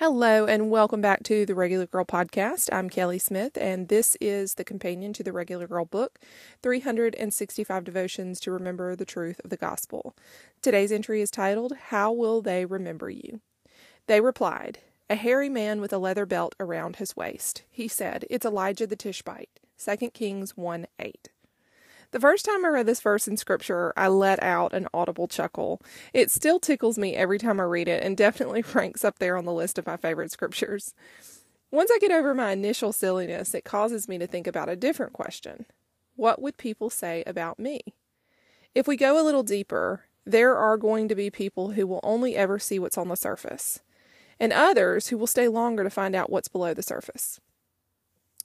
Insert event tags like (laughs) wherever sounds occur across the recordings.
Hello, and welcome back to the Regular Girl Podcast. I'm Kelly Smith, and this is the companion to the Regular Girl book 365 Devotions to Remember the Truth of the Gospel. Today's entry is titled, How Will They Remember You? They replied, A hairy man with a leather belt around his waist. He said, It's Elijah the Tishbite. 2 Kings 1 8. The first time I read this verse in scripture, I let out an audible chuckle. It still tickles me every time I read it and definitely (laughs) ranks up there on the list of my favorite scriptures. Once I get over my initial silliness, it causes me to think about a different question What would people say about me? If we go a little deeper, there are going to be people who will only ever see what's on the surface, and others who will stay longer to find out what's below the surface.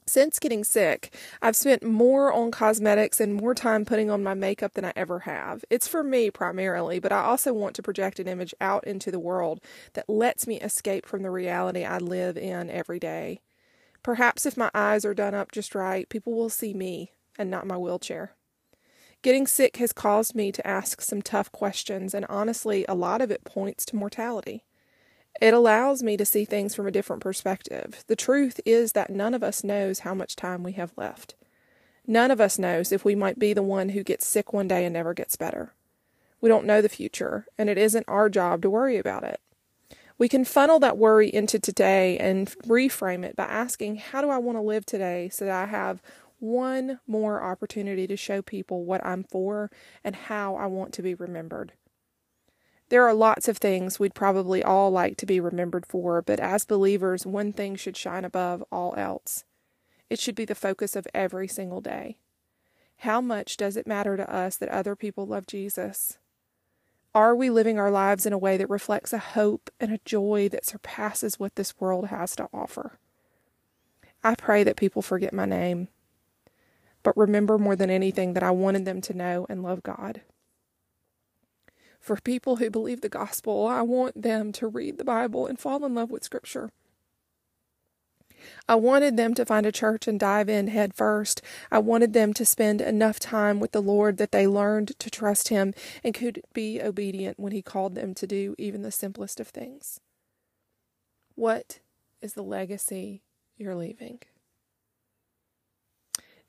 Since getting sick, I've spent more on cosmetics and more time putting on my makeup than I ever have. It's for me primarily, but I also want to project an image out into the world that lets me escape from the reality I live in every day. Perhaps if my eyes are done up just right, people will see me and not my wheelchair. Getting sick has caused me to ask some tough questions, and honestly, a lot of it points to mortality. It allows me to see things from a different perspective. The truth is that none of us knows how much time we have left. None of us knows if we might be the one who gets sick one day and never gets better. We don't know the future, and it isn't our job to worry about it. We can funnel that worry into today and reframe it by asking, How do I want to live today so that I have one more opportunity to show people what I'm for and how I want to be remembered? There are lots of things we'd probably all like to be remembered for, but as believers, one thing should shine above all else. It should be the focus of every single day. How much does it matter to us that other people love Jesus? Are we living our lives in a way that reflects a hope and a joy that surpasses what this world has to offer? I pray that people forget my name, but remember more than anything that I wanted them to know and love God. For people who believe the gospel, I want them to read the Bible and fall in love with Scripture. I wanted them to find a church and dive in head first. I wanted them to spend enough time with the Lord that they learned to trust Him and could be obedient when He called them to do even the simplest of things. What is the legacy you're leaving?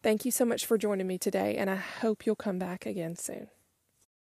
Thank you so much for joining me today, and I hope you'll come back again soon.